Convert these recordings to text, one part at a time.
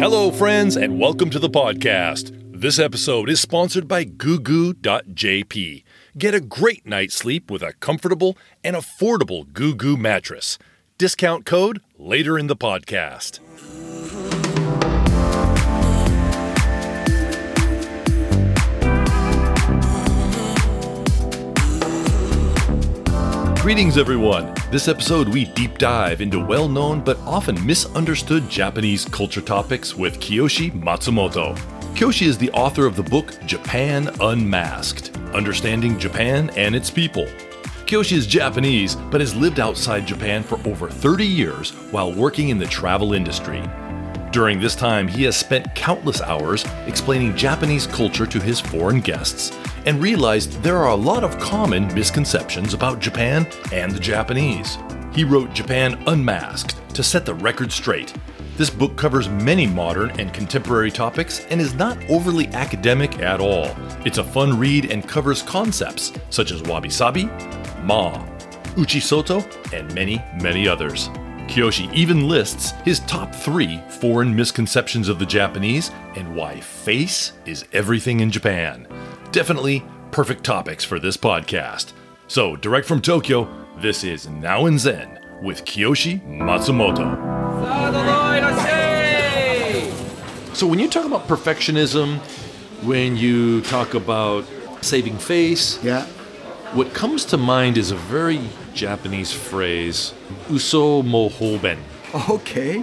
Hello, friends, and welcome to the podcast. This episode is sponsored by GooGoo.jp. Get a great night's sleep with a comfortable and affordable GooGoo mattress. Discount code later in the podcast. Greetings, everyone. This episode, we deep dive into well known but often misunderstood Japanese culture topics with Kiyoshi Matsumoto. Kiyoshi is the author of the book Japan Unmasked Understanding Japan and Its People. Kiyoshi is Japanese but has lived outside Japan for over 30 years while working in the travel industry. During this time, he has spent countless hours explaining Japanese culture to his foreign guests and realized there are a lot of common misconceptions about Japan and the Japanese. He wrote Japan Unmasked to set the record straight. This book covers many modern and contemporary topics and is not overly academic at all. It's a fun read and covers concepts such as wabi sabi, ma, uchisoto, and many, many others. Kiyoshi even lists his top three foreign misconceptions of the Japanese and why face is everything in Japan. Definitely perfect topics for this podcast. So, direct from Tokyo, this is Now and Zen with Kiyoshi Matsumoto. So, when you talk about perfectionism, when you talk about saving face, Yeah. What comes to mind is a very Japanese phrase, uso mo hoben. Okay.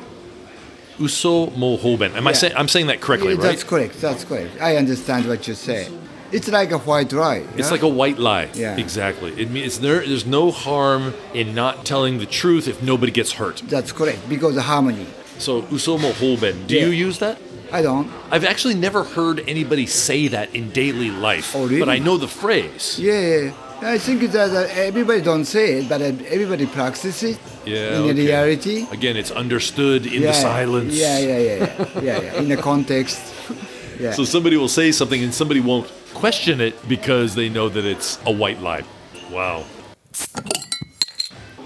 Uso mo hoben. Am I saying I'm saying that correctly, Yeah, right? That's correct. That's correct. I understand what you say. It's like a white lie. It's like a white lie. Yeah. Exactly. It means there, there's no harm in not telling the truth if nobody gets hurt. That's correct because of harmony. So uso mo hoben. Do you use that? I don't. I've actually never heard anybody say that in daily life. Oh, really? But I know the phrase. Yeah, yeah. I think that uh, everybody don't say it, but everybody practices it Yeah, in okay. reality. Again, it's understood in yeah, the silence. Yeah, yeah, yeah, yeah, yeah, yeah. In the context. Yeah. So somebody will say something and somebody won't question it because they know that it's a white lie. Wow.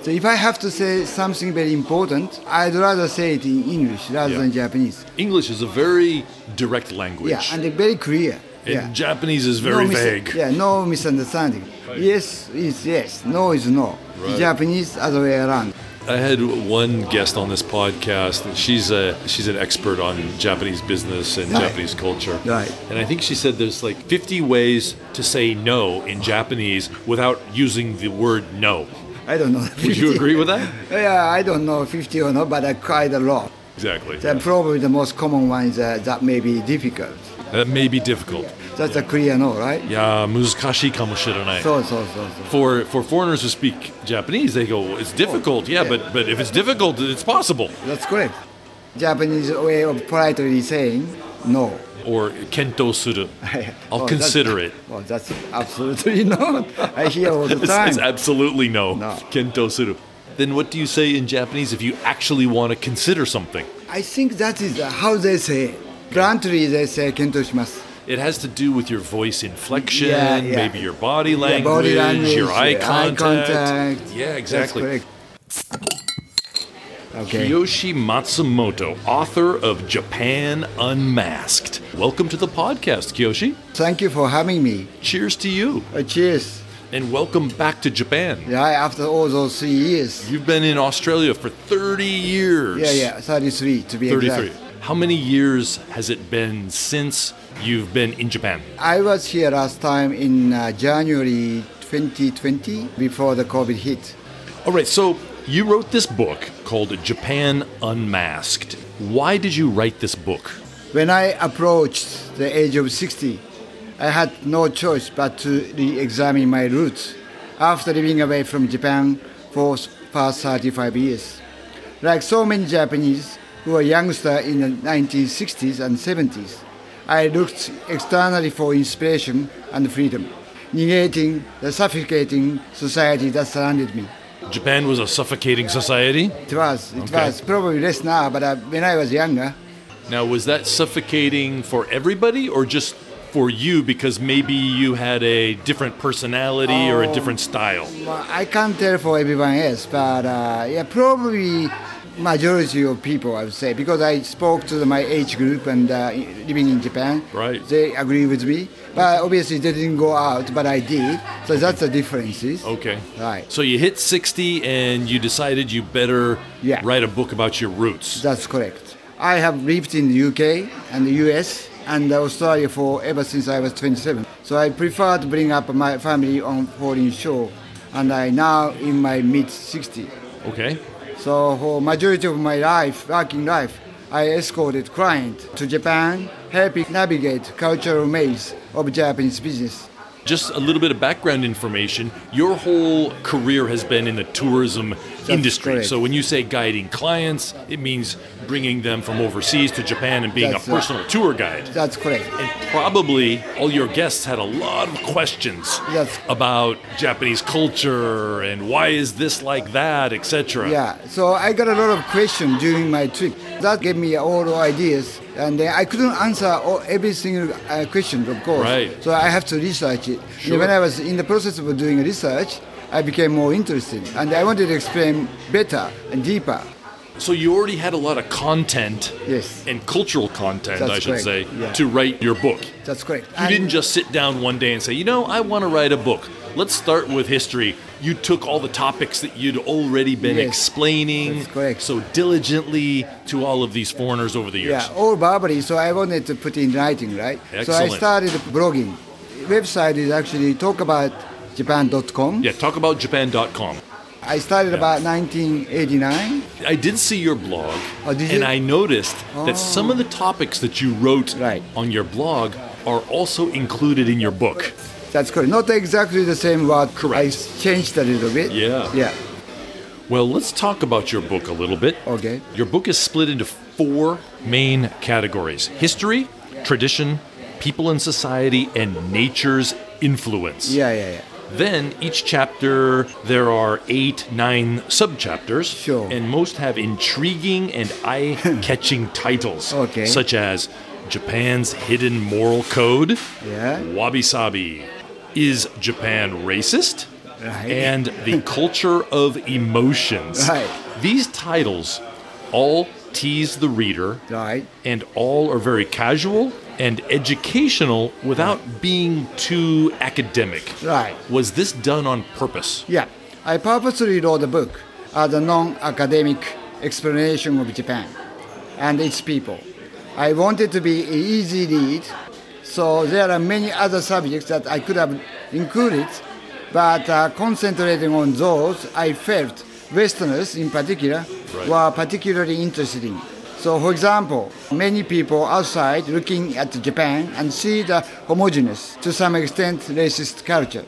So if I have to say something very important, I'd rather say it in English rather Yeah. than Japanese. English is a very direct language. Yeah, and very clear. Yeah. Japanese is very no vague. Yeah, no misunderstanding. Yes is yes, no is no. Right. Japanese other way around. I had one guest on this podcast, and she's a she's an expert on Japanese business and Right. Japanese culture. Right. And I think she said there's like 50 ways to say no in Japanese without using the word no. I don't know. Would you agree with that? Yeah, I don't know 50 or not, but I quite a lot. Exactly. Then probably the most common one is uh, that may be difficult. That may be difficult. That's a clear no, right? いやー難しいかもしれない。そうそうそうそう。 For for foreigners who speak Japanese, they go, it's difficult. Yeah, but but if it's difficult, it's possible. That's correct. Japanese way of politely saying no. Or kento suru. I'll Oh, consider that's- it. Well, that's absolutely not. I hear all the It's, time. it's absolutely no. No. Kento suru. Then what do you say in Japanese if you actually want to consider something? I think that is uh, how they say it. Bluntly, they say kento shimasu. It has to do with your voice inflection, Yeah, yeah. maybe your body Yeah, language, body language, your eye yeah, eye contact. contact. Yeah, exactly. Okay. Kiyoshi Matsumoto, author of Japan Unmasked. Welcome to the podcast, Kiyoshi. Thank you for having me. Cheers to you. Uh, cheers. And welcome back to Japan. Yeah, after all those three years. You've been in Australia for 30 years. Yeah, yeah, 33 to be 33. exact. How many years has it been since you've been in Japan? I was here last time in uh, January 2020 before the COVID hit. All right, so you wrote this book called Japan Unmasked. Why did you write this book? When I approached the age of 60, I had no choice but to re examine my roots after living away from Japan for past 35 years. Like so many Japanese who were youngsters in the 1960s and 70s, I looked externally for inspiration and freedom, negating the suffocating society that surrounded me. Japan was a suffocating society. It was, it Okay. was probably less now, but uh, when I was younger, Now, was that suffocating for everybody or just for you because maybe you had a different personality or a different style? Well, I can't tell for everyone else, but uh, yeah, probably majority of people, I would say, because I spoke to the, my age group and uh, living in Japan. Right. They agree with me, but obviously they didn't go out, but I did. So that's the differences. Okay. Right. So you hit 60 and you decided you better Yeah. write a book about your roots. That's correct. I have lived in the UK and the US and Australia for ever since I was 27. So I prefer to bring up my family on foreign shore, and I now in my mid 60. Okay. So for majority of my life, working life, I escorted clients to Japan, helping navigate cultural maze of Japanese business. Just a little bit of background information. Your whole career has been in the tourism industry. correct. So when you say guiding clients, it means bringing them from overseas to Japan and being That's a right. personal tour guide. That's correct. And probably all your guests had a lot of questions Yes. about Japanese culture and why is this like that, etc. Yeah, so I got a lot of questions during my trip. That gave me all the ideas, and I couldn't answer all, every single uh, question, of course. Right. So I have to research it. Sure. And when I was in the process of doing research, I became more interested, and I wanted to explain better and deeper. So you already had a lot of content Yes. and cultural content, That's I should correct. say, Yeah. to write your book. That's correct. You didn't just sit down one day and say, you know, I want to write a book. Let's start with history. You took all the topics that you'd already been Yes, explaining so diligently to all of these foreigners over the years. Yeah, all verbally. So I wanted to put in writing, right? Excellent. So I started blogging. Website is actually talkaboutjapan.com. Yeah, talk about Japan.com. I started about 1989. I did see your blog, Oh, and you? I noticed that oh. some of the topics that you wrote Right. on your blog are also included in your book. That's correct. Not exactly the same word. Correct. I changed a little bit. Yeah. Yeah. Well, let's talk about your book a little bit. Okay. Your book is split into four main categories history, tradition, people and society, and nature's influence. Yeah, yeah, yeah. Then each chapter, there are eight, nine subchapters, Sure. and most have intriguing and eye catching titles, Okay. such as Japan's Hidden Moral Code, Yeah. Wabi Sabi, Is Japan Racist? Right. and The Culture of Emotions. Right. These titles all tease the reader Right. and all are very casual and educational without being too academic. Right. Was this done on purpose? Yeah. I purposely wrote the book as a non-academic explanation of Japan and its people. I wanted to be an easy read, so there are many other subjects that I could have included, but uh, concentrating on those I felt Westerners in particular Right. were particularly interested in. So, for example, many people outside looking at Japan and see the homogeneous, to some extent, racist culture.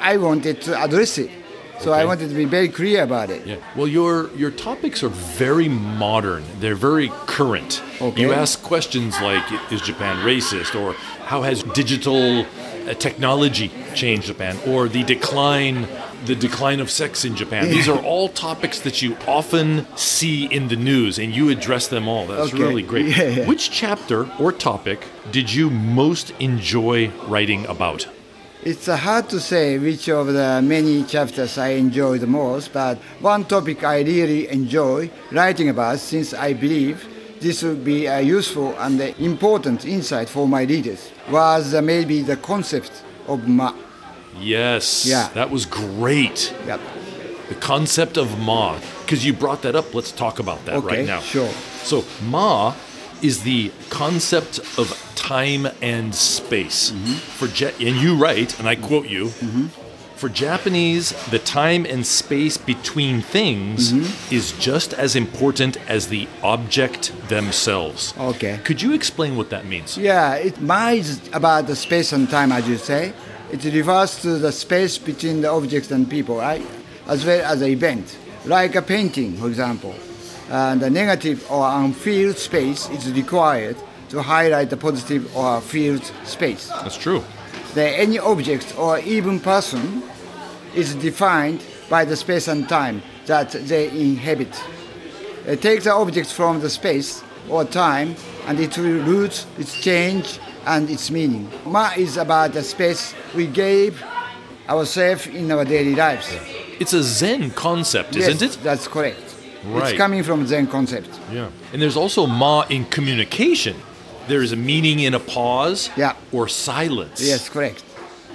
I wanted to address it, so I wanted to be very clear about it. Yeah. Well, your your topics are very modern. They're very current. Okay. You ask questions like, "Is Japan racist?" or "How has digital uh, technology changed Japan?" or the decline the decline of sex in Japan. These are all topics that you often see in the news, and you address them all. That's Okay. really great. Yeah, yeah. Which chapter or topic did you most enjoy writing about? It's hard to say which of the many chapters I enjoy the most, but one topic I really enjoy writing about since I believe this would be a useful and important insight for my readers was maybe the concept of ma. Yes. Yeah. That was great. Yep. The concept of Ma, because you brought that up, let's talk about that Okay, right now. sure. So, Ma is the concept of time and space. Mm-hmm. For ja- and you write, and I quote you. For Japanese, the time and space between things Mm-hmm. is just as important as the object themselves. Okay. Could you explain what that means? Yeah, it ma is about the space and time, as you say. It refers to the space between the objects and people, right? As well as an event, like a painting, for example. And the negative or unfilled space is required to highlight the positive or filled space. That's true. The any object or even person is defined by the space and time that they inhabit. It takes the object from the space or time and it will lose its change and its meaning. Ma is about the space we gave ourselves in our daily lives. It's a Zen concept, Yes, isn't it? That's correct. Right. It's coming from Zen concept. Yeah. And there's also ma in communication. There is a meaning in a pause Yeah. or silence. Yes, correct.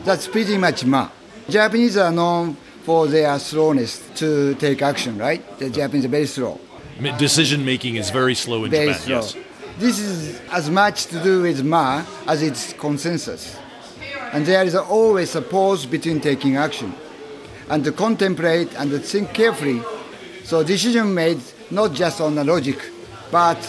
That's pretty much ma. Japanese are known for their slowness to take action, right? The Japanese are very slow. Decision making is very slow in Very Japan. slow. Yes. This is as much to do with ma as its consensus. And there is always a pause between taking action and to contemplate and to think carefully. So decision made not just on the logic, but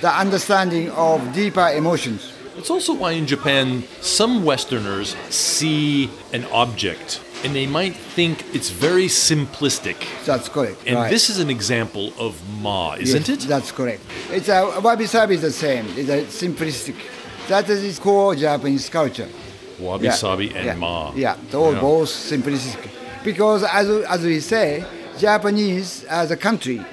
the understanding of deeper emotions. It's also why in Japan some Westerners see an object and they might think it's very simplistic. That's correct. And right. this is an example of ma, isn't Yes, it? That's correct. It's a wabi sabi is the same. It's a simplistic. That is core Japanese culture. Wabi Yeah, sabi and yeah, ma. Yeah, they're Yeah. both simplistic. Because as, as we say, Japanese as a country,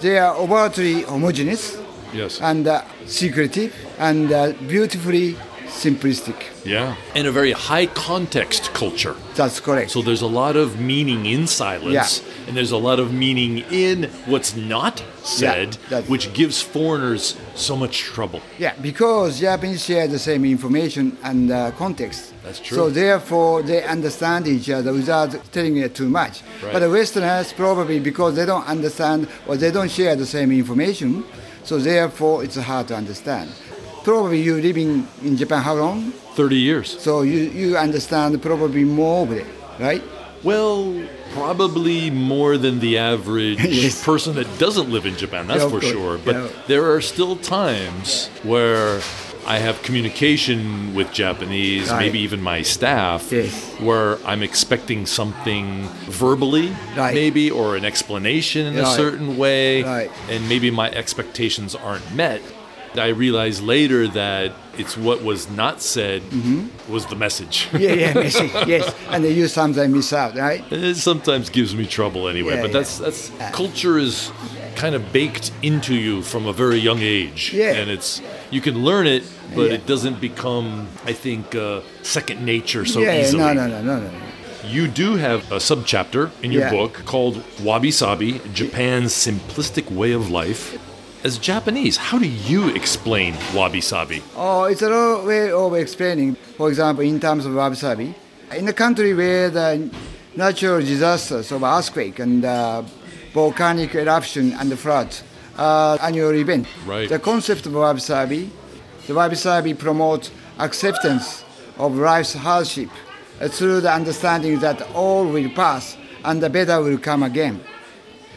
they are overtly homogeneous Yes. and uh, secretive and uh, beautifully simplistic. yeah. And a very high context culture. That's correct. So there's a lot of meaning in silence, Yeah. and there's a lot of meaning in what's not said, that's- which gives foreigners so much trouble. Yeah, because Japanese share the same information and uh, context. That's true. So therefore, they understand each other without telling it too much. Right. But the Westerners probably because they don't understand or they don't share the same information, so therefore it's hard to understand. Probably you living in Japan how long? 30 years. So you, you understand probably more of it, right? Well, probably more than the average Yes. person that doesn't live in Japan, that's Yeah, for course. sure. But Yeah. there are still times where I have communication with Japanese, Right. maybe even my staff, Yes. where I'm expecting something verbally, Right. maybe, or an explanation in a certain way, Right. and maybe my expectations aren't met. I realized later that it's what was not said was the message. Yeah, yeah, message, yes. And you sometimes miss out, right? It sometimes gives me trouble anyway, Yeah, but yeah. that's that's culture is kind of baked into you from a very young age, Yeah. and it's you can learn it, but Yeah. it doesn't become, I think, uh, second nature so yeah, easily. no, no, no, no, no. You do have a subchapter in your Yeah. book called Wabi Sabi: Japan's Simplistic Way of Life. As Japanese, how do you explain wabi sabi? Oh, it's a long way of explaining. For example, in terms of wabi sabi, in a country where the natural disasters of earthquake and uh, volcanic eruption and flood are annual event, Right. the concept of wabi sabi, the wabi sabi promotes acceptance of life's hardship through the understanding that all will pass and the better will come again.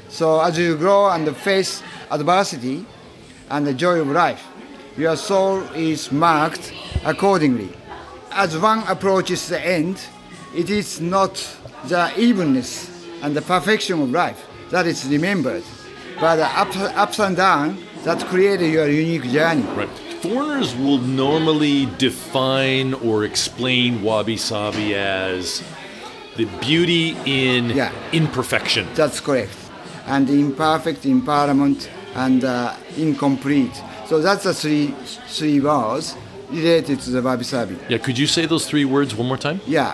So as you grow and face adversity and the joy of life, your soul is marked accordingly. As one approaches the end, it is not the evenness and the perfection of life that is remembered, but the ups, ups and downs that create your unique journey. Right. Foreigners will normally define or explain wabi sabi as the beauty in Yeah. imperfection. That's correct. And imperfect, empowerment, and uh, incomplete. So that's the three three words related to the wabi sabi. Yeah, could you say those three words one more time? Yeah,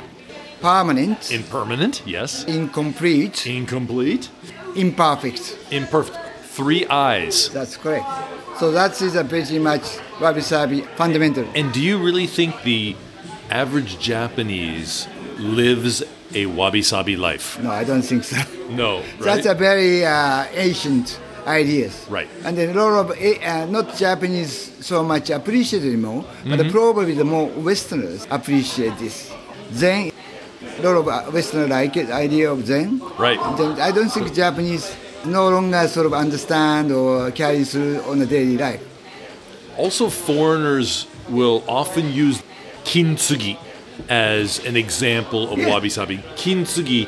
permanent, Impermanent, yes. incomplete, Incomplete, imperfect. imperfect. Three eyes. That's correct. So that is a pretty much wabi sabi fundamental. And do you really think the average Japanese lives a wabi sabi life? No, I don't think so. No, right? That's a very uh, ancient ideas. Right. And then a lot of eh, uh, not Japanese so much appreciate anymore, Mm-hmm. but probably the more Westerners appreciate this. Zen, a lot of uh, Westerners like it, idea of Zen. Right. Then I don't think Japanese no longer sort of understand or carry through on a daily life. Also, foreigners will often use kintsugi as an example of wabi sabi. Kintsugi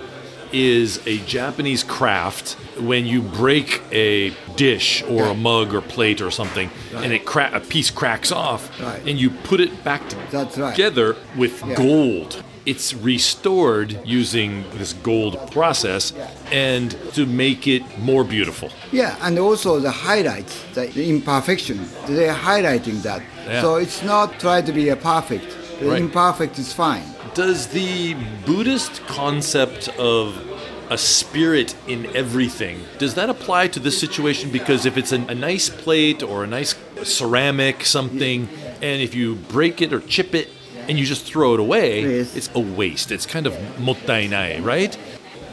is a Japanese craft when you break a dish or a mug or plate or something and it cra- a piece cracks off Right. and you put it back That's right. together with Yeah. gold. It's restored using this gold process and to make it more beautiful. Yeah, and also the highlights, the imperfection. They're highlighting that. Yeah. So it's not try to be a perfect. The Right. imperfect is fine. Does the Buddhist concept of a spirit in everything. Does that apply to this situation? Because if it's a, a nice plate or a nice ceramic something, and if you break it or chip it and you just throw it away, Yes. it's a waste. It's kind of mottainai, right?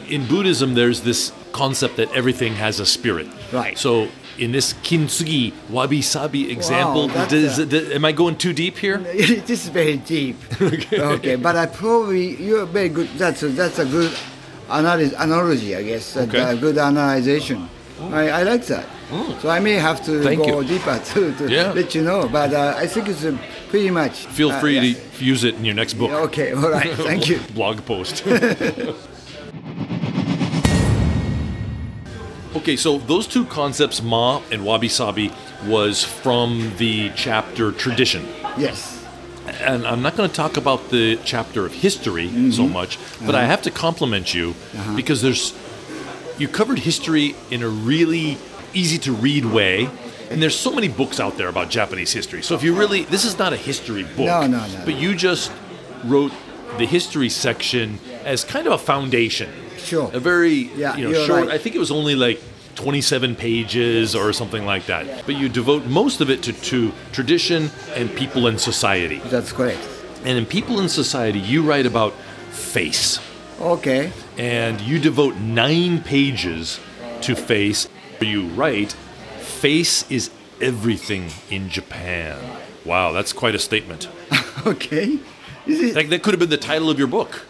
In Buddhism, there's this concept that everything has a spirit. Right. So in this kintsugi wabi sabi example, that's does, a- does- am I going too deep here? this is very deep. okay. but I probably you're very good. That's a, that's a good analysis, analogy, I guess. Okay. A good analyzation. I, I like that. So I may have to Thank go you. deeper to, to Yeah. let you know. But uh, I think it's uh, pretty much. Feel uh, free yeah. to use it in your next book. Okay. All right. Thank you. blog post. Okay, so those two concepts, ma and wabi sabi, was from the chapter tradition. Yes. And I'm not going to talk about the chapter of history Mm-hmm. so much, but Uh-huh. I have to compliment you because there's you covered history in a really easy to read way. And there's so many books out there about Japanese history. So if you really, this is not a history book. No, no, no. But you just wrote the history section as kind of a foundation. Sure. A very, Yeah, you know, short. right. I think it was only like 27 pages or something like that. But you devote most of it to, to tradition and people and society. That's correct. And in people and society, you write about face Okay. and you devote nine pages to face. You write, face is everything in Japan. Wow, that's quite a statement. okay. Is it? That, that could have been the title of your book.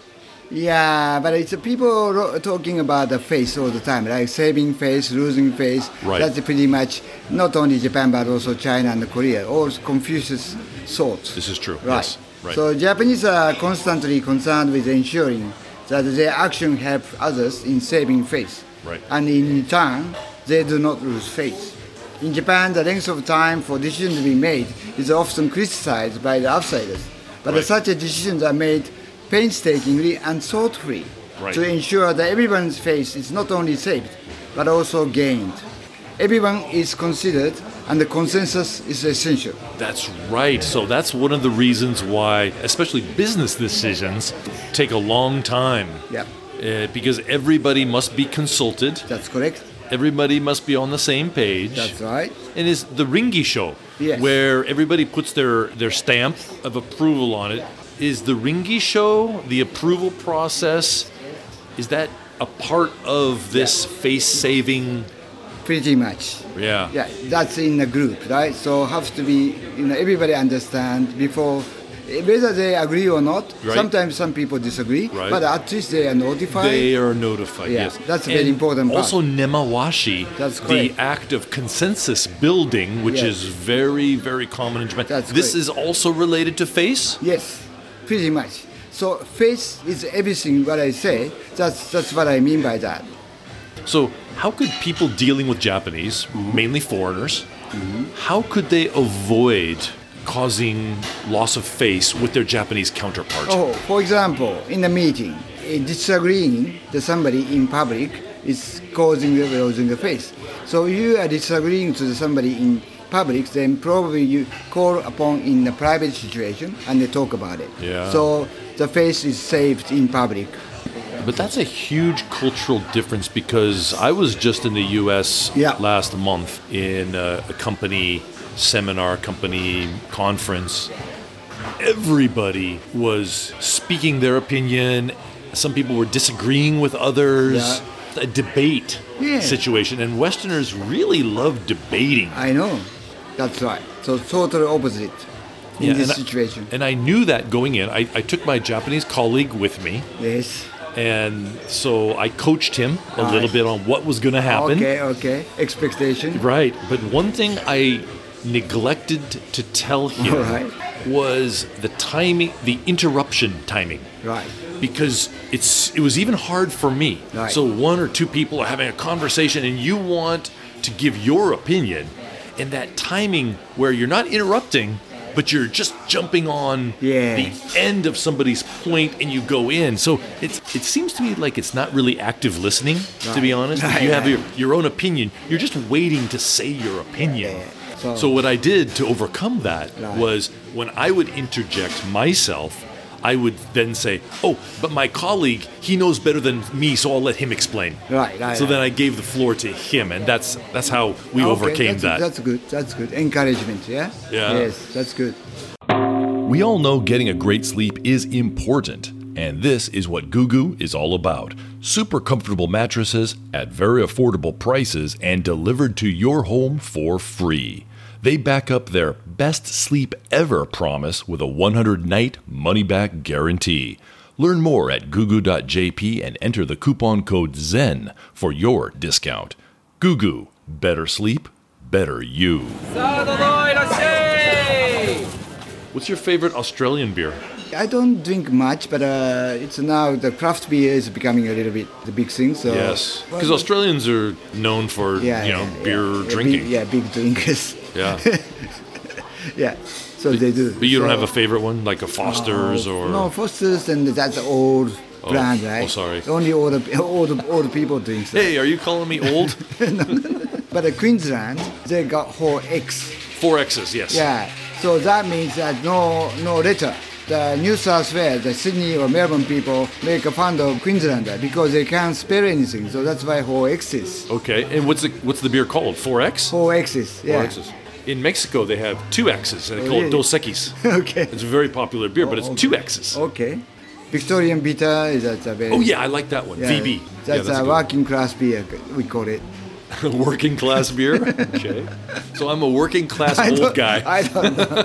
Yeah, but it's people ro- talking about the face all the time, like saving face, losing face. Right. That's pretty much not only Japan but also China and Korea. All Confucius thoughts. This is true. Right. Yes. Right. So Japanese are constantly concerned with ensuring that their action help others in saving face. Right. And in turn, they do not lose face. In Japan, the length of time for decisions to be made is often criticized by the outsiders. But Right. such decisions are made painstakingly and thoughtfully Right. to ensure that everyone's face is not only saved, but also gained. Everyone is considered, and the consensus is essential. That's right. So that's one of the reasons why, especially business decisions, take a long time. Yeah, Uh, because everybody must be consulted. that's correct. Everybody must be on the same page. That's right. and is the ringisho, Yes. where everybody puts their, their stamp of approval on it. Is the ringisho, the approval process, is that a part of this face saving? Pretty much. Yeah. Yeah, that's in a group, right? So have to be, you know, everybody understand before, whether they agree or not. Right. Sometimes some people disagree, Right. but at least they are notified. They are notified. Yeah, yes, that's a very important part. Also, nemawashi, That's the act of consensus building, which Yes. is very, very common in Japan. That's this correct. is also related to face. Yes, pretty much. So face is everything. What I say, that's that's what I mean by that. So, how could people dealing with Japanese, Mm-hmm. mainly foreigners, how could they avoid causing loss of face with their Japanese counterpart? Oh, for example, in a meeting, disagreeing to somebody in public is causing the losing the face. So you are disagreeing to somebody in public, then probably you call upon in a private situation and they talk about it. Yeah. So the face is saved in public. But that's a huge cultural difference because I was just in the US Yeah. last month in a, a company seminar, company conference. Everybody was speaking their opinion. Some people were disagreeing with others. Yeah. A debate Yeah. situation. And Westerners really love debating. I know. That's right. So totally opposite in Yeah, this and I- situation. And I knew that going in. I, I took my Japanese colleague with me. yes. And so I coached him a Right. little bit on what was going to happen. Okay, okay. Expectation. Right, but one thing I neglected to tell him right. was the timing, the interruption timing. Right. Because it's it was even hard for me. Right. So one or two people are having a conversation and you want to give your opinion and that timing where you're not interrupting but you're just jumping on Yeah. the end of somebody's point and you go in. So it's it seems to me like it's not really active listening, to be honest. Right, you have your, your own opinion. You're just waiting to say your opinion. Yeah. So- So what I did to overcome that Right. was when I would interject myself, I would then say, "Oh, but my colleague, he knows better than me, so I'll let him explain." Right, right, So then. I gave the floor to him, and that's that's how we Okay, overcame that's, that. That's good. That's good. Encouragement. Yeah. Yeah. Yes, that's good. We all know getting a great sleep is important, and this is what Gugu is all about. Super comfortable mattresses at very affordable prices and delivered to your home for free. They back up their best sleep ever promise with a 100 night money back guarantee. Learn more at gugu.jp and enter the coupon code ZEN for your discount. Gugu, better sleep, better you. What's your favorite Australian beer? I don't drink much, but uh, it's now the craft beer is becoming a little bit the big thing. So yes, because Australians are known for yeah, you know yeah, beer yeah. drinking. Big, yeah, big drinkers. Yeah. yeah, so they do. but you don't have a favorite one like a Foster's or no Foster's, and that's an old Oh, brand, right? oh, right? sorry. Only older older older people drink. that. Hey, are you calling me old? But the Queensland, they got four X. Four X's, yes. Yeah, so that means that no no letter. The New South Wales, the Sydney or Melbourne people make a fun of Queenslander because they can't spell anything. So that's why whole X's. Okay, and what's the what's the beer called? Four X. Whole X's. Yeah. Four X's. In Mexico, they have two X's, and they Oh, call it? Dos Equis. okay. It's a very popular beer, but it's Oh, two okay. X's. Okay. Victorian bitter is that's a very. Oh yeah, I like that one. yeah, VB. Yeah, That's, a a working class beer. We call it. working class beer. Okay. So I'm a working class I old guy. I don't know.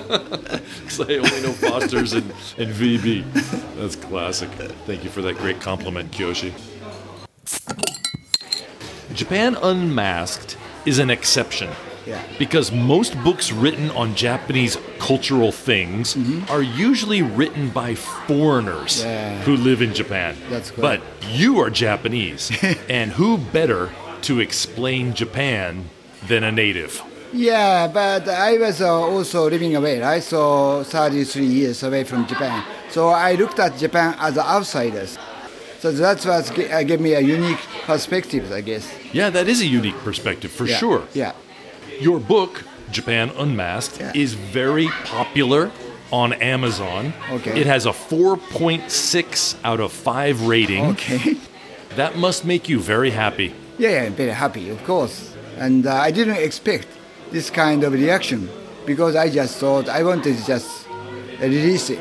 because I only know Foster's and, and VB. That's classic. Thank you for that great compliment, Kiyoshi. Japan Unmasked is an exception. Yeah. Because most books written on Japanese cultural things are usually written by foreigners Mm-hmm. Yeah. who live in Japan. That's But you are Japanese, and who better to explain Japan than a native? Yeah, but I was uh, also living away, right? So 33 years away from Japan. So I looked at Japan as outsiders. So that's what g- uh, gave me a unique perspective, I guess. Yeah, that is a unique perspective for Yeah. sure. Yeah. Your book, Japan Unmasked, Yeah. is very popular on Amazon. Okay. It has a 4.6 out of 5 rating. Okay. That must make you very happy. Yeah, very happy, of course. And uh, I didn't expect this kind of reaction because I just thought I wanted to just release it.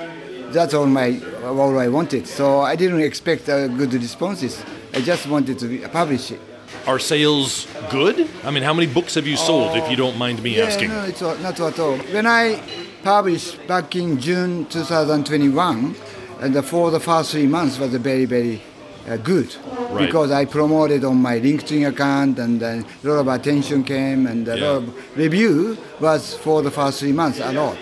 That's all my all I wanted. So I didn't expect uh, good responses. I just wanted to publish it. Are sales good? I mean, how many books have you sold, if you don't mind me Yeah, asking? no, it's not not at all. When I published back in June 2021, and the, for the first three months was very very uh, good Right. because I promoted on my LinkedIn account and uh, a lot of attention came and a Yeah. lot of review was for the first three months a lot.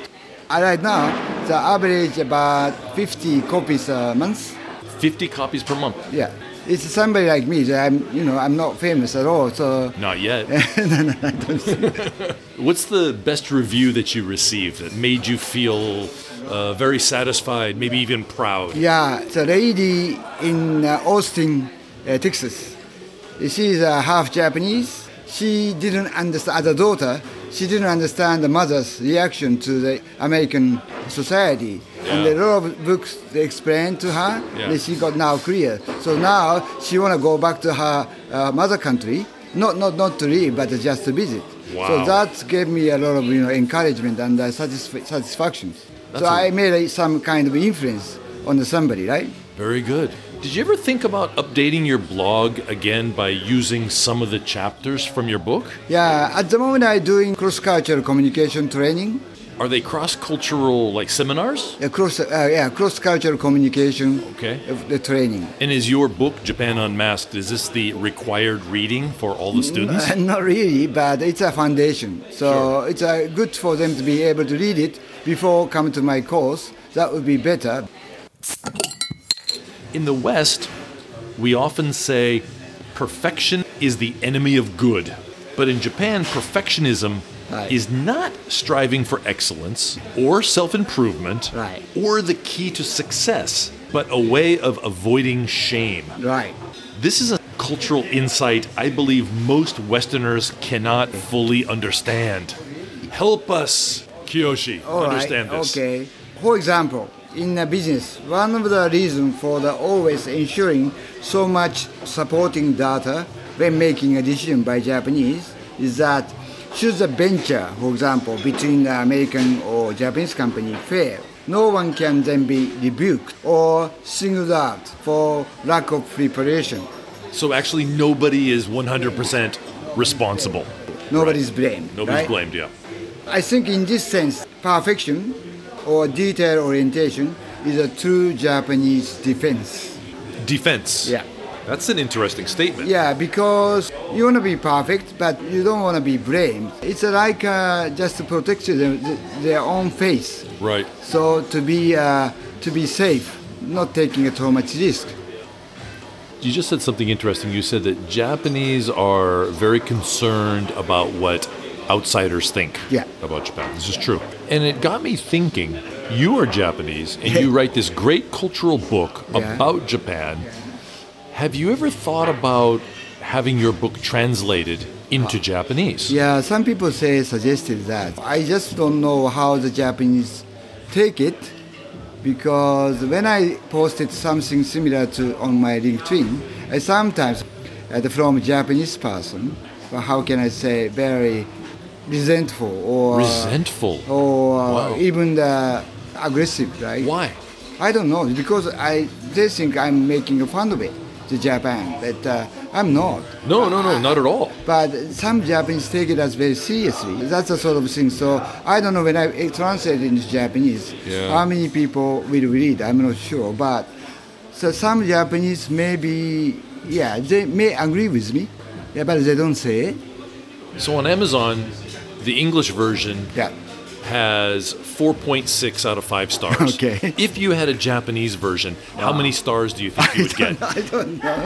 Uh, right now, the average about 50 copies a month. 50 copies per month. Yeah, it's somebody like me. I'm you know I'm not famous at all, so. Not yet. no, no, I don't What's the best review that you received that made you feel uh, very satisfied, maybe even proud? Yeah, it's a lady in uh, Austin, uh, Texas. She's uh, half Japanese. She didn't understand, as a daughter, she didn't understand the mother's reaction to the American society. And Yeah. a lot of books they explained to her, Yeah. that she got now clear. So now she want to go back to her uh, mother country, not, not, not to live, but just to visit. Wow. So that gave me a lot of you know, encouragement and uh, satisf- satisfaction. That's so a- I made uh, some kind of influence on somebody, right? Very good. Did you ever think about updating your blog again by using some of the chapters from your book? Yeah, at the moment I'm doing cross-cultural communication training. Are they cross-cultural like seminars? Uh, cross, uh, yeah, cross-cultural communication. Okay. The training. And is your book Japan Unmasked is this the required reading for all the students? Not really, but it's a foundation. So it's uh, good for them to be able to read it before coming to my course. That would be better. In the West, we often say perfection is the enemy of good. But in Japan, perfectionism Right. is not striving for excellence or self improvement Right. or the key to success, but a way of avoiding shame. Right. This is a cultural insight I believe most Westerners cannot fully understand. Help us, Kiyoshi, All right, understand this. Okay. For example, in a business, one of the reasons for the always ensuring so much supporting data when making a decision by Japanese is that should the venture, for example, between the American or Japanese company fail, no one can then be rebuked or singled out for lack of preparation. So actually, nobody is 100% responsible. Nobody's blamed. Nobody's right? blamed, yeah. I think in this sense, perfection or detail orientation is a true Japanese defense. Defense. Yeah. That's an interesting statement. Yeah, because you want to be perfect, but you don't want to be blamed. It's like uh, just to protect them, their own face. Right. So to be uh, to be safe, not taking a too much risk. You just said something interesting. You said that Japanese are very concerned about what outsiders think Yeah. about Japan. This is true. And it got me thinking you are Japanese and you write this great cultural book Yeah. about Japan. Have you ever thought about having your book translated into Japanese? Yeah, some people say suggested that. I just don't know how the Japanese take it because when I posted something similar to on my LinkedIn, I sometimes uh, from Japanese person, how can I say, very resentful or Resentful. or uh, Wow. even uh, aggressive, right? Why? I don't know because I they think I'm making fun of it to Japan, but uh, I'm not. No, no, no, not at all. But some Japanese take it as very seriously. That's the sort of thing. So I don't know when I translate it into Japanese, Yeah. how many people will read. I'm not sure. But so some Japanese maybe, yeah, they may agree with me, yeah, but they don't say it. So on Amazon, the English version Yeah. has 4.6 out of 5 stars. Okay. If you had a Japanese version, how many stars do you think you would get? I don't know.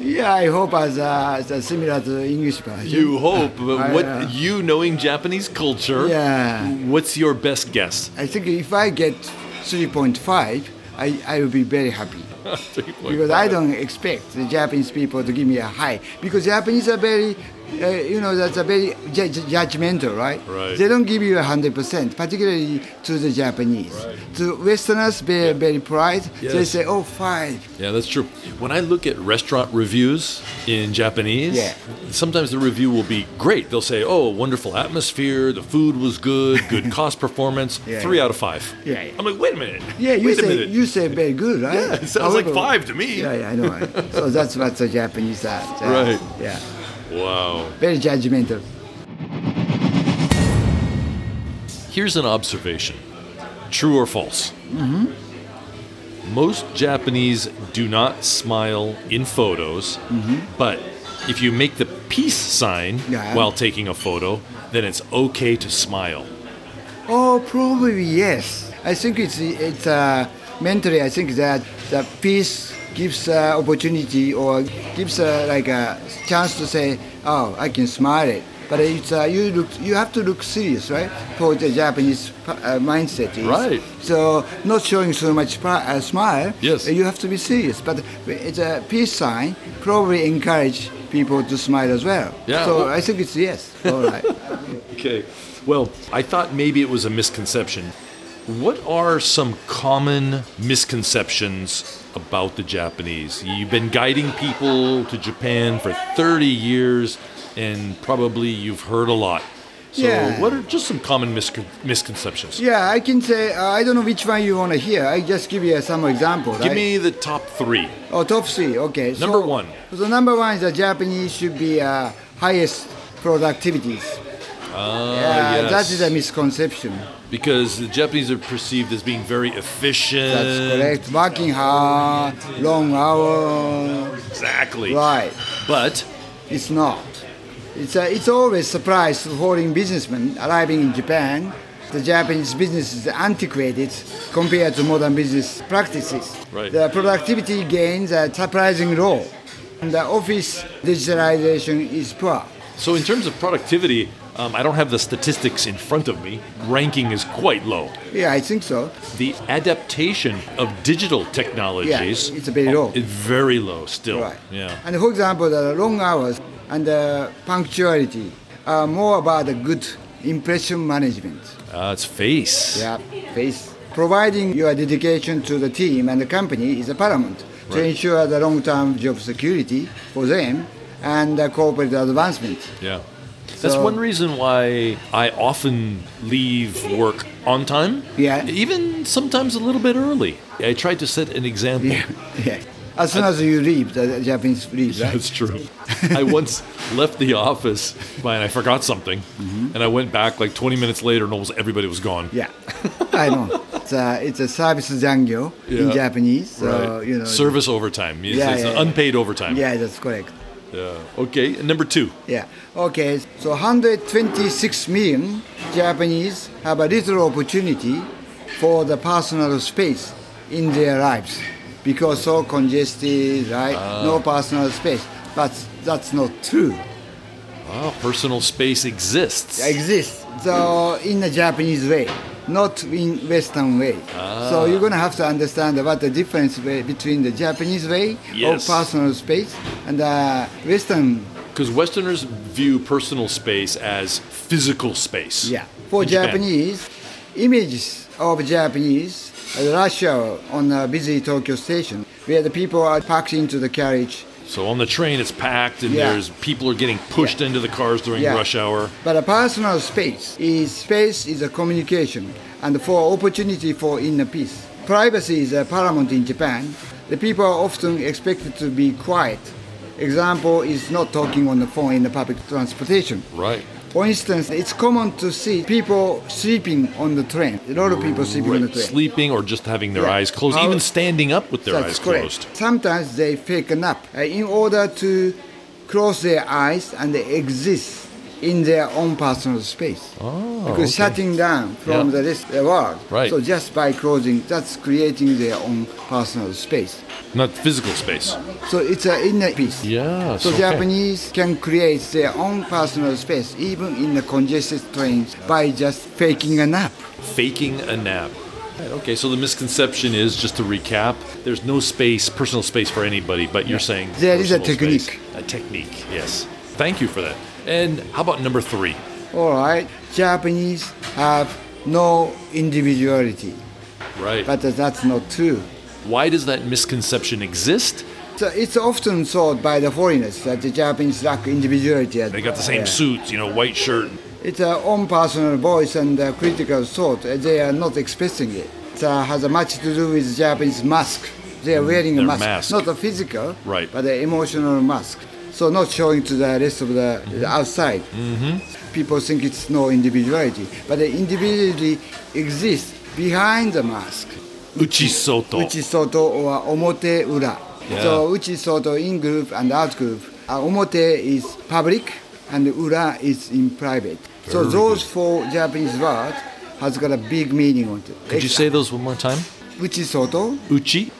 Yeah, I hope as, uh, as similar to English version. You hope, but I, what uh, you knowing Japanese culture, Yeah. what's your best guess? I think if I get 3.5, I, I will be very happy. because I don't expect the Japanese people to give me a high because Japanese are very, uh, you know, that's a very ju- ju- judgmental, right? Right. They don't give you a hundred percent, particularly to the Japanese. To Westerners, very very polite. They say, oh, five. Yeah, that's true. When I look at restaurant reviews in Japanese, Yeah. sometimes the review will be great. They'll say, "Oh, wonderful atmosphere, the food was good, good cost performance, Yeah, three yeah. out of five. Yeah, yeah. I'm like, wait a minute. Yeah, you wait a say minute. you say very good, right? Yeah, it sounds like five to me. Yeah, yeah, I know. Right? so that's what the Japanese are. Yeah. Right. Yeah, Wow. very judgmental. Here's an observation true or false? Mm-hmm. Most Japanese do not smile in photos, but if you make the peace sign Yeah. while taking a photo, then it's okay to smile. Oh, probably yes. I think it's it's uh, mentally. I think that the peace gives uh, opportunity or gives uh, like a chance to say, "Oh, I can smile it." But it's uh, you look you have to look serious, right? For the Japanese uh, mindset is Right. So not showing so much uh, smile. Yes. You have to be serious. But it's a peace sign. Probably encourage people to smile as well. Yeah, So well- I think it's yes. All right. Okay. Well, I thought maybe it was a misconception. What are some common misconceptions about the Japanese? You've been guiding people to Japan for 30 years, and probably you've heard a lot. So, Yeah. what are just some common miscon- misconceptions? Yeah, I can say uh, I don't know which one you want to hear. I just give you some example. Give right? me the top three. Oh, top three. Okay. so- Number one. So number one is the Japanese should be uh, highest productivities. Ah, yeah, yes. that is a misconception. Because the Japanese are perceived as being very efficient. That's correct. Working hard, long hours. Exactly. Right. But It's not. It's, uh, it's always surprise to foreign businessmen arriving in Japan. The Japanese business is antiquated compared to modern business practices. Right. The productivity gains are surprising low. And the office digitalization is poor. So, in terms of productivity, um, I don't have the statistics in front of me. Ranking is quite low. Yeah, I think so. The adaptation of digital technologies Yeah, it's very low. It's very low still. Right. Yeah. And for example, the long hours and the punctuality are more about the good impression management. Uh, it's face. Yeah, face providing your dedication to the team and the company is paramount to ensure the long-term job security for them and the corporate advancement. Yeah. That's So- one reason why I often leave work on time. Yeah. Even sometimes a little bit early. I try to set an example. Yeah, yeah. As soon as you leave, the Japanese leave, right? That's true. I once left the office and I forgot something, mm-hmm. and I went back like 20 minutes later, and almost everybody was gone. Yeah, I know. It's a, it's a service zangyo in Japanese. So, right. you know. Service overtime. It's, Yeah, it's yeah, yeah. unpaid overtime. Yeah, that's correct. Yeah. Okay. and Number two. Yeah. Okay. So 126 million Japanese have a little opportunity for the personal space in their lives because so congested, right? Ah. No personal space. But that's not true. Wow, personal space exists. Exists. So in the Japanese way, not in Western way. Ah. So you're gonna have to understand what the difference way between the Japanese way Yes. of personal space and the Western Because Westerners view personal space as physical space. Yeah. For. Japanese, images of Japanese uh, rush hour on a busy Tokyo station where the people are packed into the carriage. So on the train, it's packed, and Yeah. there's people are getting pushed into the cars during Yeah. rush hour. But a personal space is space is a communication and for opportunity for inner peace. Privacy is uh, paramount in Japan. The people are often expected to be quiet. Example is not talking on the phone in the public transportation. Right. For instance, it's common to see people sleeping on the train. A lot of people sleeping on the train. Sleeping or just having their Yeah. eyes closed, How- even standing up with their eyes correct. closed. Sometimes they fake a nap uh, in order to close their eyes and they exist in their own personal space. Oh, because okay. shutting down from Yeah. the rest of the world. Right. So just by closing, that's creating their own personal space. Not physical space. So it's an inner peace. Yeah. So okay. Japanese can create their own personal space even in the congested trains by just faking a nap. Faking a nap. Okay, so the misconception is just to recap: there's no space, personal space for anybody. But you're saying There is a technique. space. A technique. Yes. Thank you for that. And how about number three? All right, Japanese have no individuality, Right. but that's not true. Why does that misconception exist? So it's often thought by the foreigners that the Japanese lack individuality. They got the same Yeah. suits, you know, white shirt. It's their own personal voice and critical thought. They are not expressing it. It has much to do with Japanese mask. They are wearing a mask, mask. not a physical, Right. but an emotional mask. So not showing to the rest of the, the outside. Mm-hmm. People think it's no individuality, but the individuality exists behind the mask. Uchisoto. Uchisoto or omote ura. Yeah. So uchisoto in group and out group. Uh, omote is public and ura is in private. so Very those four Japanese words has got a big meaning on it. Could you say those one more time? uchisoto Uchi,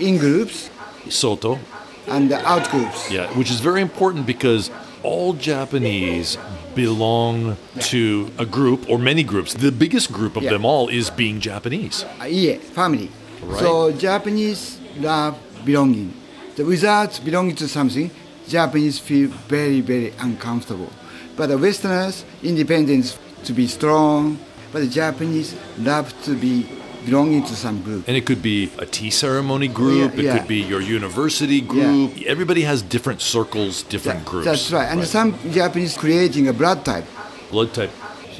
in groups soto. And out groups? Yeah, which is very important because all Japanese belong to a group or many groups. The biggest group of Yeah. them all is being Japanese. Uh, yeah, family. Right. So Japanese love belonging. So without belonging to something, Japanese feel very, very uncomfortable. But the Westerners, independence to be strong, but the Japanese love to be belonging to some group. And it could be a tea ceremony oh, group, Yeah, it yeah. could be your university group. Yeah. Everybody has different circles, different groups. That's right. And some Japanese creating a blood type. Blood type.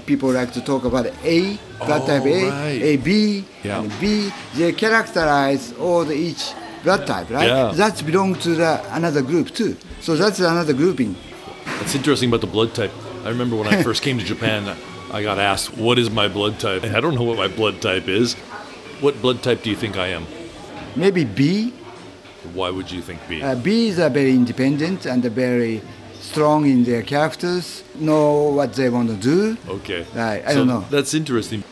People like to talk about A, blood Oh, type A, oh, right. A B, Yeah. and B. They characterize all the each blood type, right? Yeah. That belong to the another group too. So that's another grouping. It's interesting about the blood type. I remember when I first came to Japan, I got asked, What is my blood type? And I don't know what my blood type is. What blood type do you think I am? Maybe B. Why would you think B? Uh, Bees are very independent and very strong in their characters, know what they want to do. Okay. Right, I So don't know. That's interesting.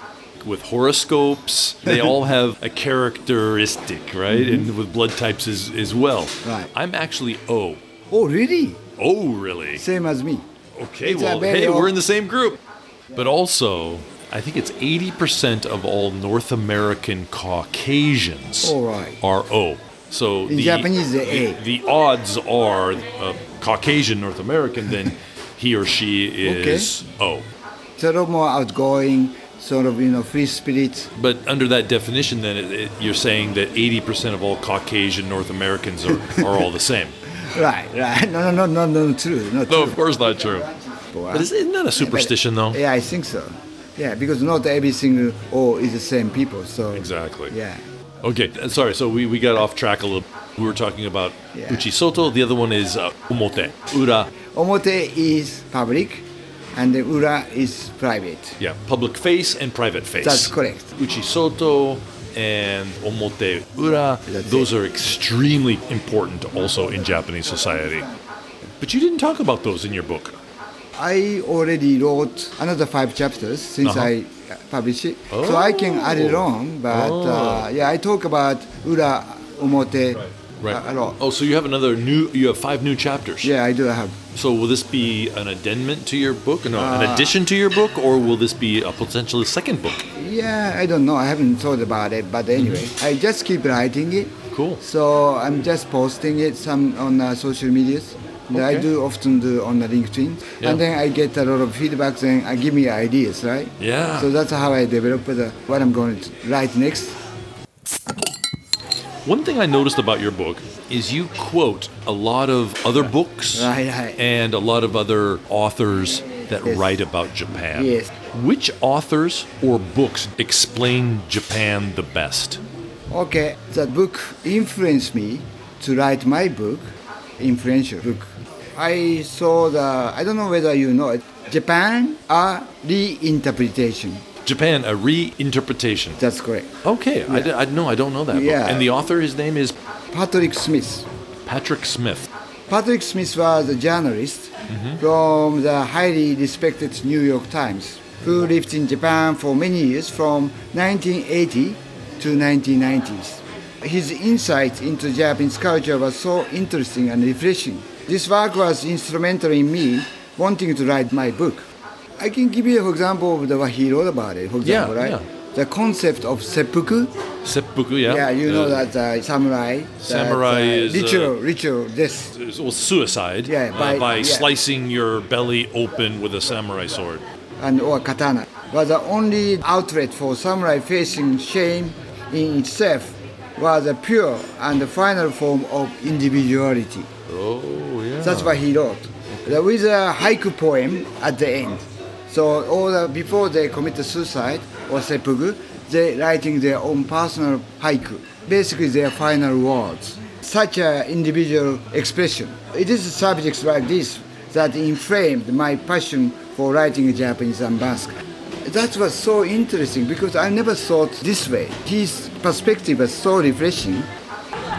With horoscopes, they all have a characteristic, right? And with blood types as, as well. Mm-hmm. Right. I'm actually O. Oh, really? Oh, really? Same as me. Okay, It's well, hey, old- we're in the same group. But also, I think it's 80% of all North American Caucasians All right. are O. So In Japanese, the A. The, the odds are a Caucasian North American, then he or she is O. It's a lot more outgoing, sort of you know free spirit. But under that definition, then it, it, you're saying that 80% of all Caucasian North Americans are, are all the same. Right, right. No, no, no, no, no, true, not No, true. of course not true. But is- isn't that a superstition, though? Yeah, I think so. Yeah, because not every single all is the same people. So Exactly. Yeah. Okay, sorry. So we, we got off track a little. We were talking about Yeah. Uchisoto. The other one is uh, Omote. Ura. Omote is public, and the ura is private. Yeah, public face and private face. That's correct. Uchisoto and Omote Ura. That's those it. are extremely important also in Japanese society. But you didn't talk about those in your book. I already wrote another five chapters since Uh-huh. I uh, published it, so I can add it on. But uh, yeah, I talk about ura, omote Right. a, a lot. Oh, so you have another new. You have five new chapters. Yeah, I do have. So will this be an addendum to your book? No, an Uh, addition to your book, or will this be a potentially second book? Yeah, I don't know. I haven't thought about it, but anyway, I just keep writing it. Cool. So I'm just posting it some on uh, social medias. And I do often do on the LinkedIn, Yeah. and then I get a lot of feedback. Then uh, I give me ideas, right? Yeah. So that's how I develop the, uh, what I'm going to write next. One thing I noticed about your book is you quote a lot of other books Right, right. and a lot of other authors that Yes. write about Japan. Yes. Which authors or books explain Japan the best? Okay, that book influenced me to write my book, influential book. I saw the, I don't know whether you know it, Japan, a reinterpretation. Japan, a reinterpretation. That's correct. Okay, I. I no, I don't know that. book. Yeah. And the author, his name is Patrick Smith. Patrick Smith. Patrick Smith was a journalist mm-hmm. from the highly respected New York Times who lived in Japan for many years from 1980 to 1990s. His insight into Japanese culture was so interesting and refreshing. This work was instrumental in me wanting to write my book. I can give you an example of the, what he wrote about it, for Yeah, right? yeah. The concept of seppuku, Seppuku, yeah. yeah, you know Uh, that uh, samurai. that, Samurai uh, is, uh, ritual, ritual death. Well, suicide Yeah, uh, by- by slicing your belly open with a samurai sword. and or katana was the only outlet for samurai facing shame in itself was a pure and the final form of individuality. Oh. That's ah. what he wrote. There was a haiku poem at the end. So all the, before they commit suicide or seppuku, they writing their own personal haiku. Basically their final words. Such an individual expression. It is subjects like this that inflamed my passion for writing Japan Unmasked. That was so interesting because I never thought this way. His perspective was so refreshing.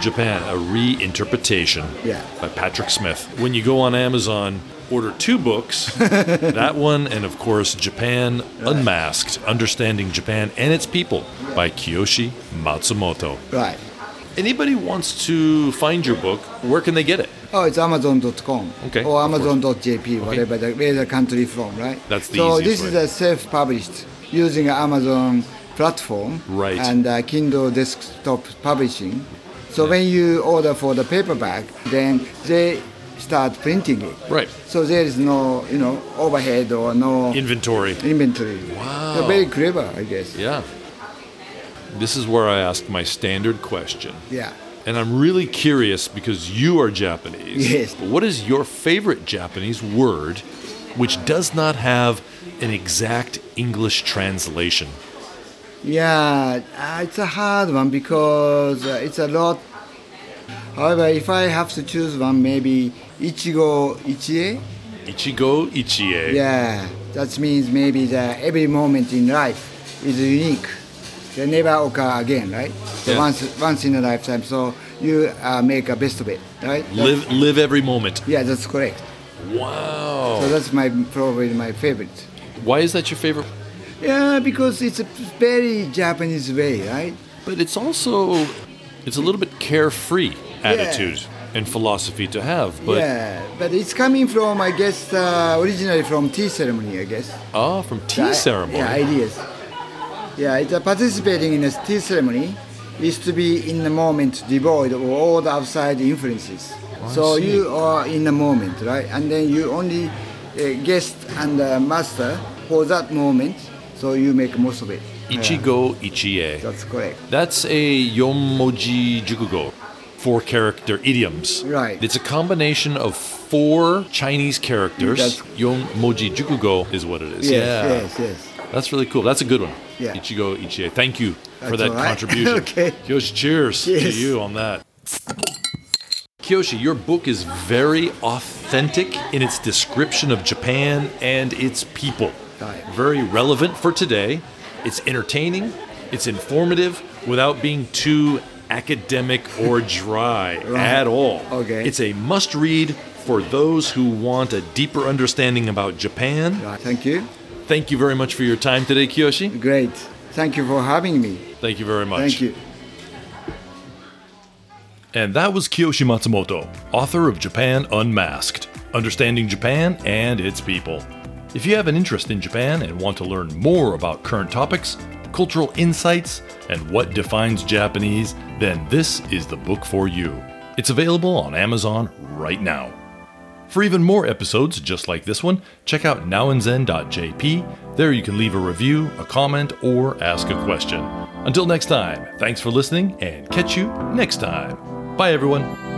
Japan, a reinterpretation Yeah. by Patrick Smith. When you go on Amazon, order two books that one, and of course, Japan Unmasked Understanding Japan and Its People by Kiyoshi Matsumoto. Right. Anybody wants to find your book, where can they get it? Oh, it's Amazon.com Okay, or. Amazon.jp, whatever the, where the country from, right? That's the so this way. is a self-published using Amazon platform Right. and uh, Kindle desktop publishing. So when you order for the paperback, then they start printing it. Right. So there is no, you know, overhead or no Inventory. inventory. Wow. So very clever, I guess. Yeah. This is where I ask my standard question. Yeah. And I'm really curious because you are Japanese. Yes. What is your favorite Japanese word which does not have an exact English translation? Yeah, uh, it's a hard one because uh, it's a lot. However, if I have to choose one, maybe Ichigo Ichie. Ichigo Ichie. Yeah, that means maybe that every moment in life is unique. They never occur again, right? So Yeah. once, once in a lifetime. So you uh, make a best of it, right? That's- Live live every moment. Yeah, that's correct. Wow. So that's my probably my favorite. Why is that your favorite? Yeah, because it's a very Japanese way, right? But it's also it's a little bit carefree attitude and philosophy to have. But yeah, but it's coming from, I guess, uh, originally from tea ceremony, I guess. ah, from tea The ceremony. Yeah, ideas. Yeah, it's uh, participating in a tea ceremony is to be in the moment, devoid of all the outside influences. I so you are in the moment, right? And then you only uh, guest and uh, master for that moment So you make most of it. Ichigo Ichie. That's correct. That's a Yonmoji Jukugo, four character idioms. Right. It's a combination of four Chinese characters. That's- Yonmoji Jukugo is what it is. Yes, yeah. yes, yes. That's really cool. That's a good one. Yeah. Ichigo Ichie. Thank you for that right. contribution. Okay. Kiyoshi, cheers to you on that. Kiyoshi, your book is very authentic in its description of Japan and its people. Right. Very relevant for today. It's entertaining, it's informative without being too academic or dry at all. Okay. It's a must read for those who want a deeper understanding about Japan. Right. Thank you. Thank you very much for your time today, Kiyoshi. Great. Thank you for having me. Thank you very much. Thank you. And that was Kiyoshi Matsumoto, author of Japan Unmasked Understanding Japan and Its People. If you have an interest in Japan and want to learn more about current topics, cultural insights, and what defines Japanese, then this is the book for you. It's available on Amazon right now. For even more episodes just like this one, check out nowandzen.jp. There you can leave a review, a comment, or ask a question. Until next time, thanks for listening and catch you next time. Bye, everyone.